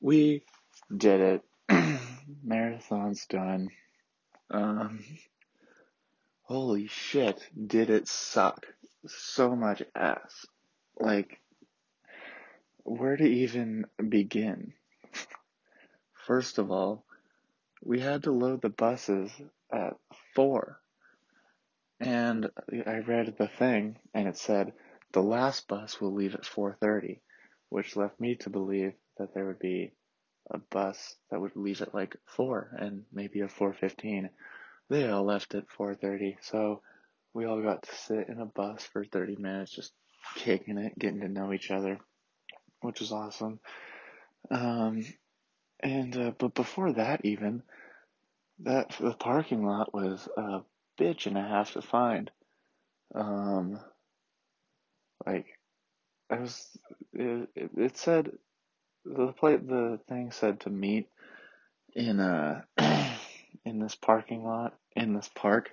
We did it. Marathon's done. Um, holy shit, did it suck so much ass. Like, where to even begin? First of all, we had to load the buses at four. And I read the thing and it said the last bus will leave at 4:30, which left me to believe that there would be a bus that would leave at like 4 and maybe a 4:15. They all left at 4:30. So we all got to sit in a bus for 30 minutes just kicking it, getting to know each other, which was awesome. Um and uh, but before that even that the parking lot was a bitch and a half to find. Um, like I was, it, it said the plate the thing said to meet in a in this parking lot in this park.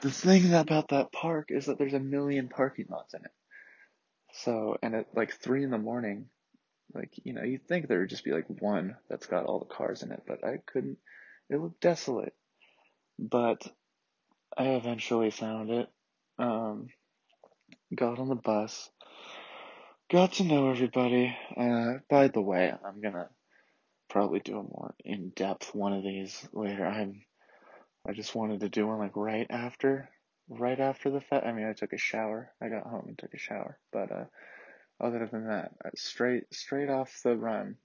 The thing about that park is that there's a million parking lots in it. So and at like three in the morning, like you know you'd think there would just be like one that's got all the cars in it, but I couldn't. It looked desolate. But I eventually found it. Um, got on the bus, got to know everybody. Uh, by the way, I'm gonna probably do a more in-depth one of these later. I'm, I just wanted to do one like right after, right after the fact. I mean, I took a shower. I got home and took a shower, but uh, other than that, uh, straight straight off the run.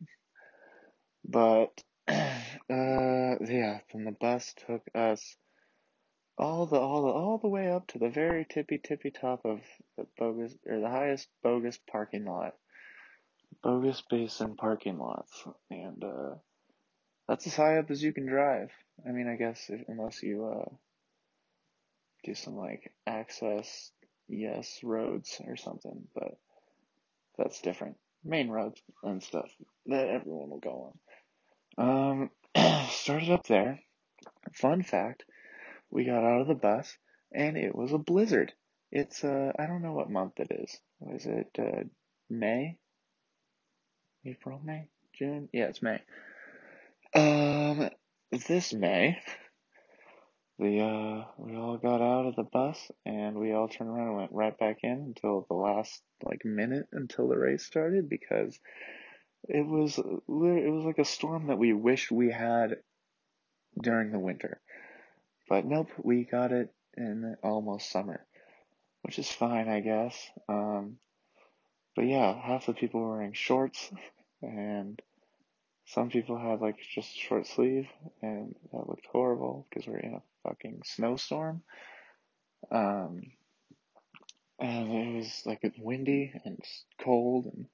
But uh, yeah, then the bus took us all the all the all the way up to the very tippy tippy top of the bogus or the highest bogus parking lot, bogus basin parking lots, and uh, that's as high up as you can drive. I mean, I guess if, unless you uh, do some like access yes roads or something, but that's different. Main roads and stuff that everyone will go on. Um, started up there. Fun fact we got out of the bus and it was a blizzard. It's uh I don't know what month it is. Was it uh, May? April, May, June? Yeah, it's May. Um, this May, the uh we all got out of the bus and we all turned around and went right back in until the last like minute until the race started because it was it was like a storm that we wished we had during the winter. But nope, we got it in almost summer, which is fine, I guess. Um, but yeah, half the people were wearing shorts, and some people had like just short sleeve, and that looked horrible because we're in a fucking snowstorm. Um, and it was like it's windy and it's cold, and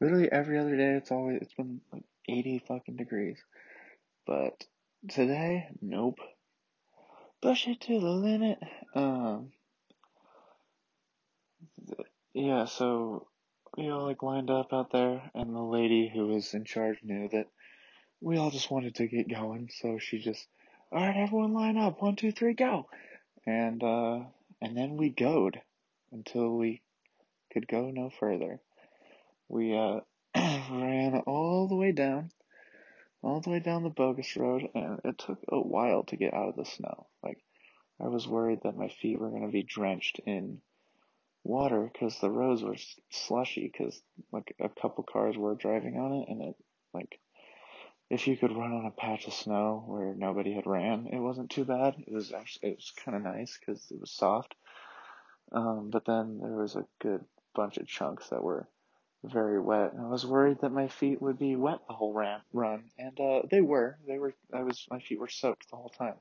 literally every other day it's always it's been like 80 fucking degrees. But today, nope. Push it to the limit. Um, yeah, so we all like lined up out there, and the lady who was in charge knew that we all just wanted to get going, so she just, all right, everyone line up, one, two, three, go, and uh, and then we goed until we could go no further. We uh ran all the way down, all the way down the bogus road, and it took a while to get out of the snow. Like I was worried that my feet were gonna be drenched in water because the roads were slushy because like a couple cars were driving on it and it like if you could run on a patch of snow where nobody had ran it wasn't too bad. It was actually it was kind of nice because it was soft. Um, but then there was a good bunch of chunks that were very wet and i was worried that my feet would be wet the whole ran, run. And uh, they were they were i was my feet were soaked the whole time.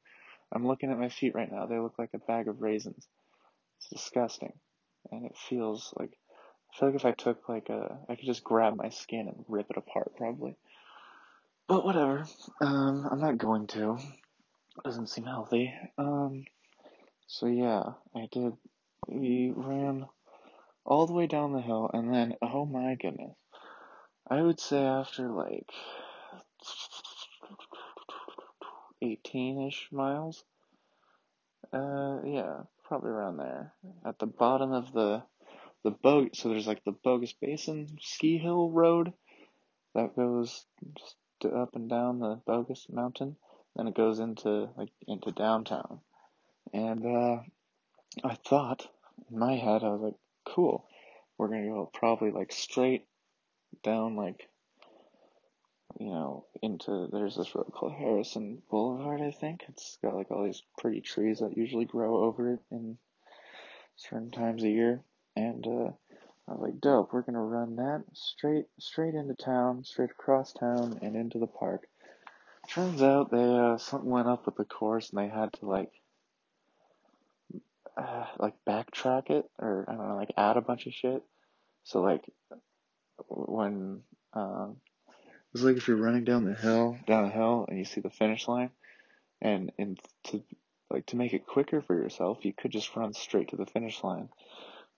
I'm looking at my feet right now. They look like a bag of raisins. It's disgusting. And it feels like I feel like if I took like a I could just grab my skin and rip it apart probably. But whatever. Um I'm not going to. Doesn't seem healthy. Um so yeah, I did we ran all the way down the hill and then oh my goodness. I would say after like 18-ish miles. Uh, yeah, probably around there. At the bottom of the the boat, so there's like the Bogus Basin ski hill road that goes just up and down the Bogus Mountain. Then it goes into like into downtown. And uh, I thought in my head, I was like, cool, we're gonna go probably like straight down like you know into there's this road called Harrison Boulevard, I think. It's got like all these pretty trees that usually grow over it in certain times of year. And uh, I was like, dope, we're gonna run that straight straight into town, straight across town and into the park. Turns out they uh, something went up with the course and they had to like uh, like backtrack it or I don't know, like add a bunch of shit. So like when um, it's like if you're running down the hill, down a hill, and you see the finish line, and and to like to make it quicker for yourself, you could just run straight to the finish line.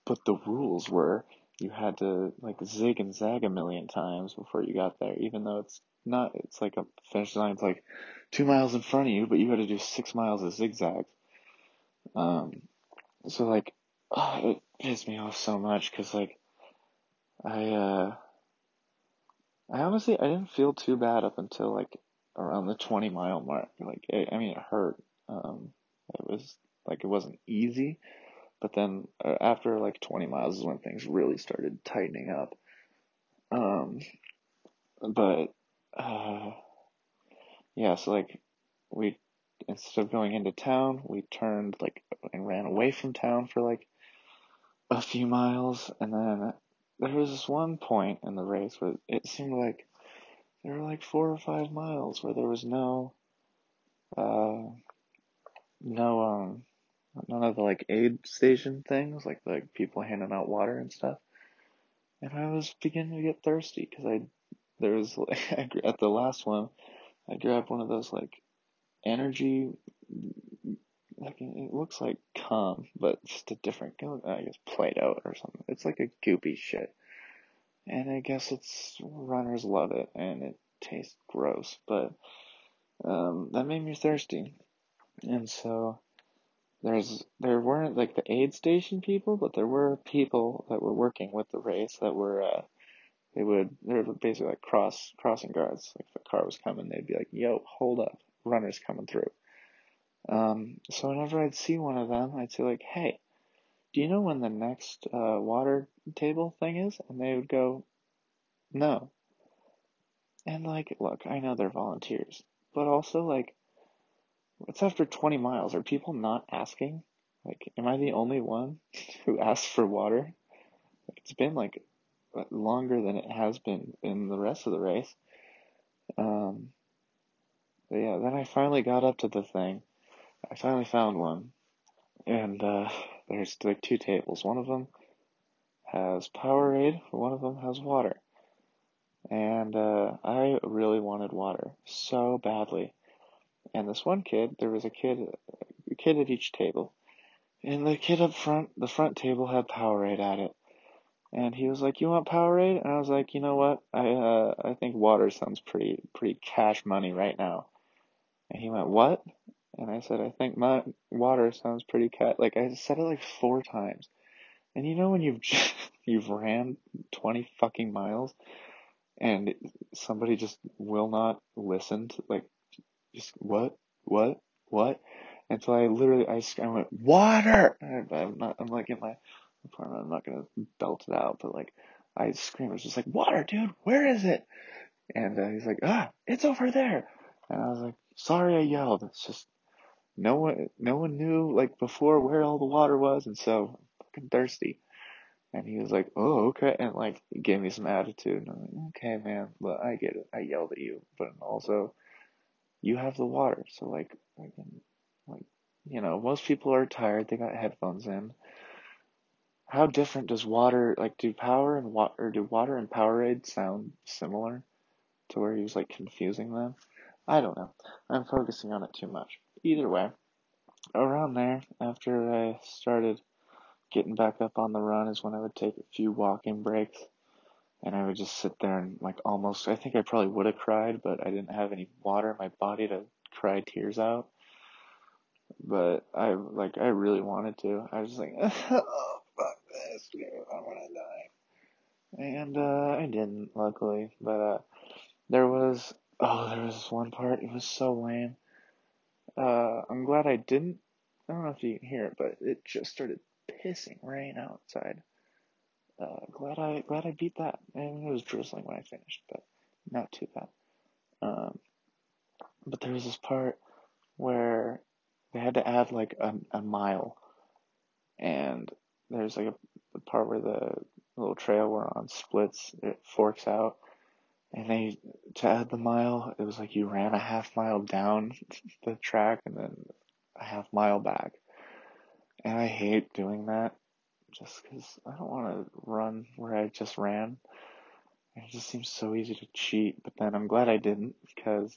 But the rules were you had to like zig and zag a million times before you got there, even though it's not. It's like a finish line. It's like two miles in front of you, but you had to do six miles of zigzags. Um, so like, oh, it pissed me off so much because like, I uh, I honestly I didn't feel too bad up until like around the twenty mile mark. Like, it, I mean, it hurt. Um, it was like it wasn't easy, but then uh, after like twenty miles is when things really started tightening up. Um, but uh, yeah, so like we instead of going into town, we turned like and ran away from town for like a few miles, and then there was this one point in the race where it seemed like there were like four or five miles where there was no, uh, no, um, none of the like aid station things, like like people handing out water and stuff. And I was beginning to get thirsty because I, there was like, at the last one, I grabbed one of those like energy like it looks like cum, but just a different, I guess Play-Doh or something. It's like a goopy shit, and I guess it's runners love it, and it tastes gross, but um, that made me thirsty, and so there's there weren't like the aid station people, but there were people that were working with the race that were uh, they would they were basically like cross crossing guards. Like if a car was coming, they'd be like, "Yo, hold up, runners coming through." Um, so whenever I'd see one of them, I'd say like, "Hey, do you know when the next uh, water table thing is?" And they would go, "No." And like, look, I know they're volunteers, but also like, it's after 20 miles. Are people not asking? Like, am I the only one who asks for water? It's been like longer than it has been in the rest of the race. Um, but yeah, then I finally got up to the thing I finally found one, and uh, there's like two tables. One of them has Powerade, one of them has water. And uh, I really wanted water so badly. And this one kid, there was a kid, a kid at each table, and the kid up front, the front table had Powerade at it. And he was like, "You want Powerade?" And I was like, "You know what? I uh, I think water sounds pretty pretty cash money right now." And he went, "What?" And I said, I think my water sounds pretty cat. Like I said it like four times. And you know when you've you've ran twenty fucking miles, and somebody just will not listen to like, just what, what, what, and so I literally I, I went water. I, I'm not. I'm like in my apartment. I'm not gonna belt it out, but like I screamed. I was just like water, dude. Where is it? And uh, he's like, ah, it's over there. And I was like, sorry, I yelled. It's just no one no one knew like before where all the water was and so I'm fucking thirsty. And he was like, Oh, okay and like he gave me some attitude and I'm like, Okay man, but I get it. I yelled at you. But also you have the water, so like like you know, most people are tired, they got headphones in. How different does water like do power and water do water and Powerade sound similar to where he was like confusing them? I don't know. I'm focusing on it too much. Either way, around there, after I started getting back up on the run, is when I would take a few walking breaks. And I would just sit there and, like, almost, I think I probably would have cried, but I didn't have any water in my body to cry tears out. But I like I really wanted to. I was like, oh fuck this, dude, I'm gonna die. And uh, I didn't, luckily. But uh, there was oh, there was one part. It was so lame. Uh, I'm glad I didn't. I don't know if you can hear it, but it just started pissing rain outside. Uh, glad I glad I beat that. And it was drizzling when I finished, but not too bad. Um, but there was this part where they had to add like a, a mile, and there's like a, a part where the little trail we're on splits, it forks out, and they to add the mile, it was like you ran a half mile down the track and then a half mile back, and I hate doing that just because I don't want to run where I just ran. It just seems so easy to cheat, but then I'm glad I didn't because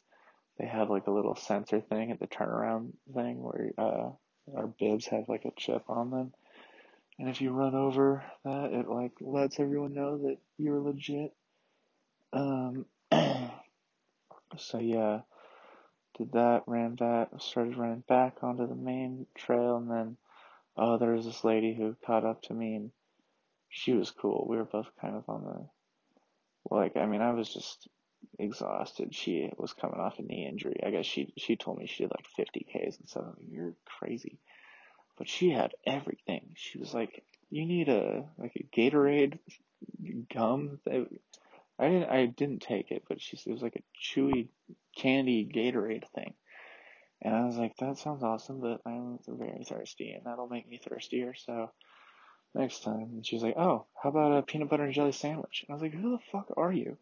they have like a little sensor thing at the turnaround thing where uh, our bibs have like a chip on them. And if you run over that, it like lets everyone know that you're legit. Um, so yeah, did that, ran that, started running back onto the main trail, and then oh, there was this lady who caught up to me, and she was cool. We were both kind of on the like, I mean, I was just exhausted. She was coming off a knee injury. I guess she she told me she did like 50 Ks and like, you're crazy. But she had everything. She was like, you need a like a Gatorade gum. I didn't I didn't take it, but she it was like a chewy candy Gatorade thing. And I was like, that sounds awesome, but I'm very thirsty, and that'll make me thirstier. So next time, and she's like, oh, how about a peanut butter and jelly sandwich? And I was like, who the fuck are you?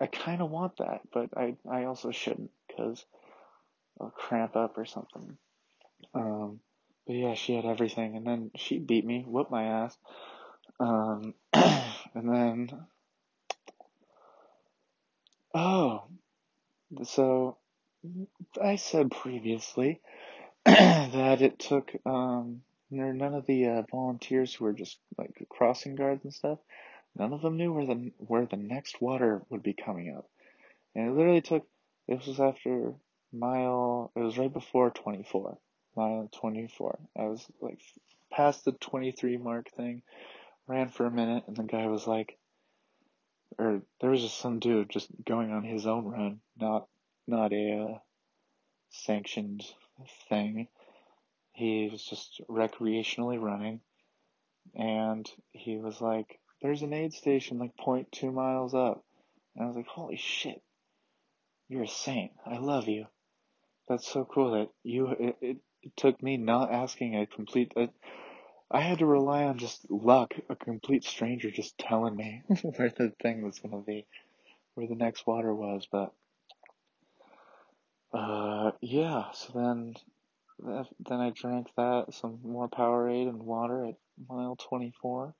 I kind of want that, but I I also shouldn't because I'll cramp up or something. Um, but yeah, she had everything, and then she beat me, whooped my ass. Um, and then oh, so I said previously that it took um none of the uh, volunteers who were just like crossing guards and stuff. None of them knew where the where the next water would be coming up, and it literally took. This was after mile. It was right before 24, mile 24. I was like past the 23 mark thing, ran for a minute, and the guy was like, or there was just some dude just going on his own run, not not a uh, sanctioned thing. He was just recreationally running, and he was like, "There's an aid station like 0.2 miles up," and I was like, "Holy shit, you're a saint! I love you. That's so cool that you. It, it, it took me not asking a complete. Uh, I had to rely on just luck, a complete stranger just telling me where the thing was gonna be, where the next water was, but." Uh, yeah, so then then I drank that, some more Powerade and water at mile 24.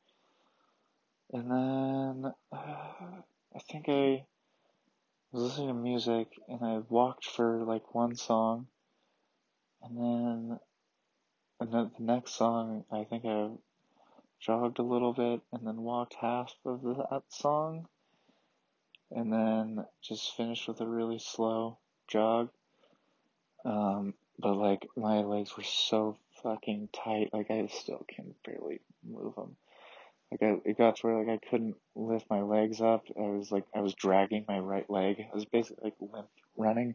And then uh, I think I was listening to music and I walked for like one song. And then, and then the next song, I think I jogged a little bit and then walked half of that song. And then just finished with a really slow jog. Um, but like my legs were so fucking tight, like I still can barely move them. Like I, it got to where like I couldn't lift my legs up. I was like I was dragging my right leg. I was basically like limp running.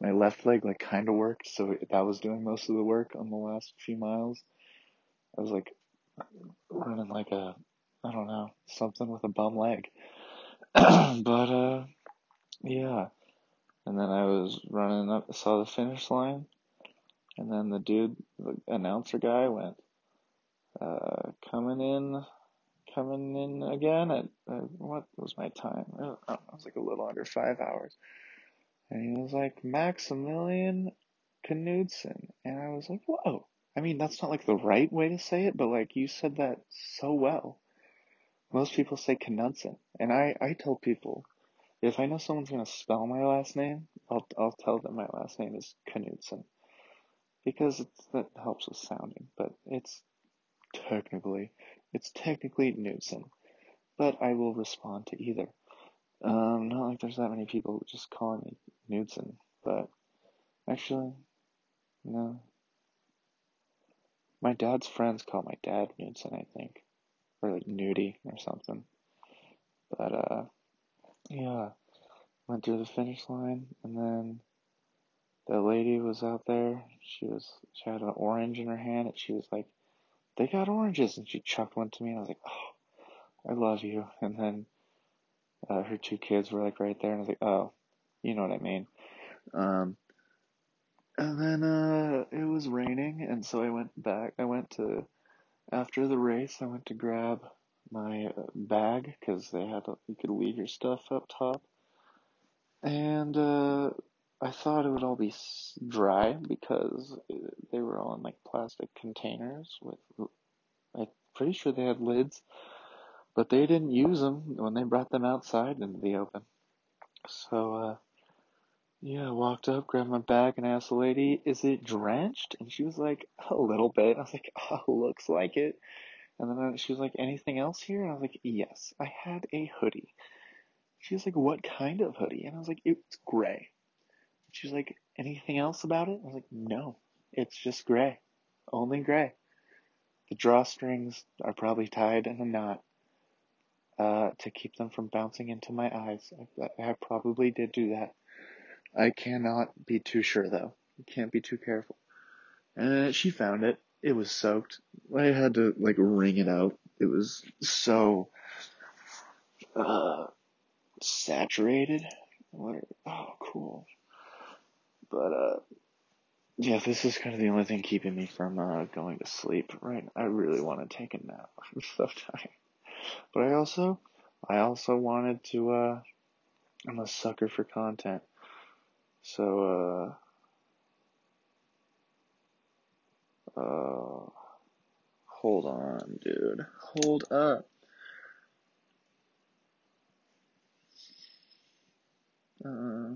My left leg like kind of worked, so that was doing most of the work on the last few miles. I was like running like a I don't know something with a bum leg. but uh, yeah. And then I was running up, saw the finish line, and then the dude, the announcer guy, went, uh, coming in, coming in again at, uh, what was my time? I, I was like a little under five hours. And he was like, Maximilian Knudsen. And I was like, whoa. I mean, that's not like the right way to say it, but like you said that so well. Most people say Knudsen. And I, I tell people, if I know someone's gonna spell my last name, I'll, I'll tell them my last name is Knudsen because that helps with sounding, but it's technically, it's technically Knudsen, but I will respond to either. Um, not like there's that many people just calling me Knudsen, but actually, no. My dad's friends call my dad Knudsen, I think, or like Nudie or something. But uh, yeah, went through the finish line, and then the lady was out there. She was she had an orange in her hand, and she was like, "They got oranges," and she chucked one to me, and I was like, "Oh, I love you." And then uh, her two kids were like right there, and I was like, "Oh, you know what I mean." Um, and then uh, it was raining, and so I went back. I went to after the race. I went to grab my bag because they had you could leave your stuff up top, and uh, I thought it would all be dry because they were all in like plastic containers with. I'm pretty sure they had lids, but they didn't use them when they brought them outside into the open. So, uh, yeah, I walked up, grabbed my bag, and asked the lady, "Is it drenched?" And she was like, "A little bit." I was like, "Oh, looks like it." And then she was like, "Anything else here?" And I was like, "Yes, I had a hoodie." She was like, "What kind of hoodie?" And I was like, "It's gray." She was like, "Anything else about it?" I was like, "No, it's just gray, only gray." The drawstrings are probably tied in a knot uh, to keep them from bouncing into my eyes. I, I probably did do that. I cannot be too sure though. You can't be too careful. And she found it. It was soaked. I had to like wring it out. It was so uh, saturated. Oh, cool. But uh, yeah, this is kind of the only thing keeping me from uh, going to sleep. Right? I really want to take a nap. I'm so tired. But I also, I also wanted to. Uh, I'm a sucker for content. So, uh, uh, hold on, dude. Hold up. Uh,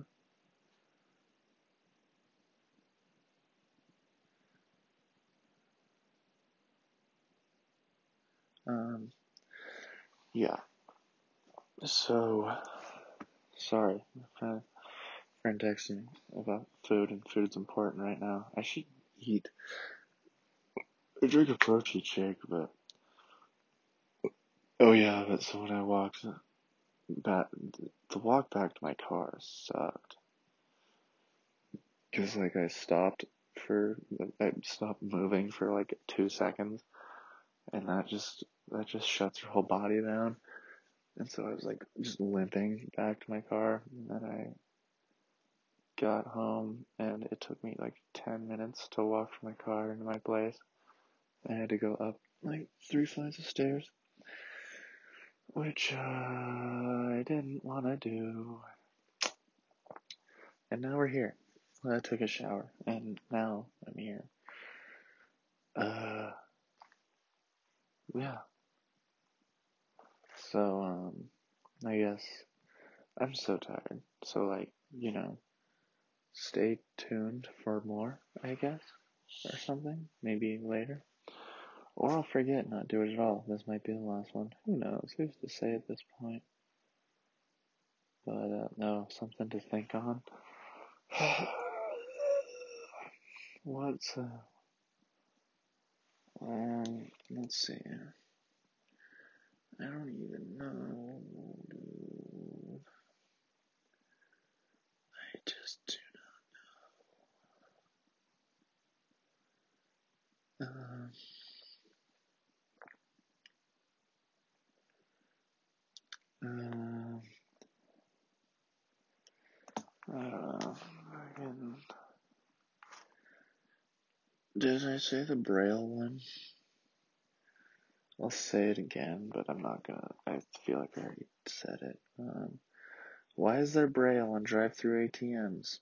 um, yeah. So, sorry, my friend, friend texting about food, and food's important right now. I should eat. I drink a protein shake, but oh yeah, but so when I walked back, the walk back to my car sucked. Cause like I stopped for, I stopped moving for like two seconds, and that just that just shuts your whole body down. And so I was like just limping back to my car, and then I got home, and it took me like ten minutes to walk from my car into my place. I had to go up like three flights of stairs, which uh, I didn't want to do. And now we're here. I took a shower, and now I'm here. Uh, yeah. So, um, I guess I'm so tired. So, like, you know, stay tuned for more, I guess, or something. Maybe later. Or I'll forget not do it at all. This might be the last one. Who knows? Who's to say at this point? But, uh, no, something to think on. What's, uh, um, let's see. I don't even know. I just do um. Did I say the Braille one? I'll say it again, but I'm not gonna. I feel like I already said it. Um, why is there Braille on drive-through ATMs?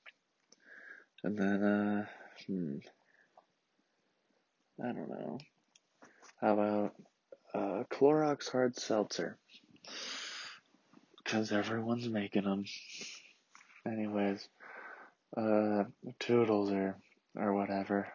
And then, uh, hmm, I don't know. How about uh, Clorox hard seltzer? Because everyone's making them. Anyways, uh, toodles or or whatever.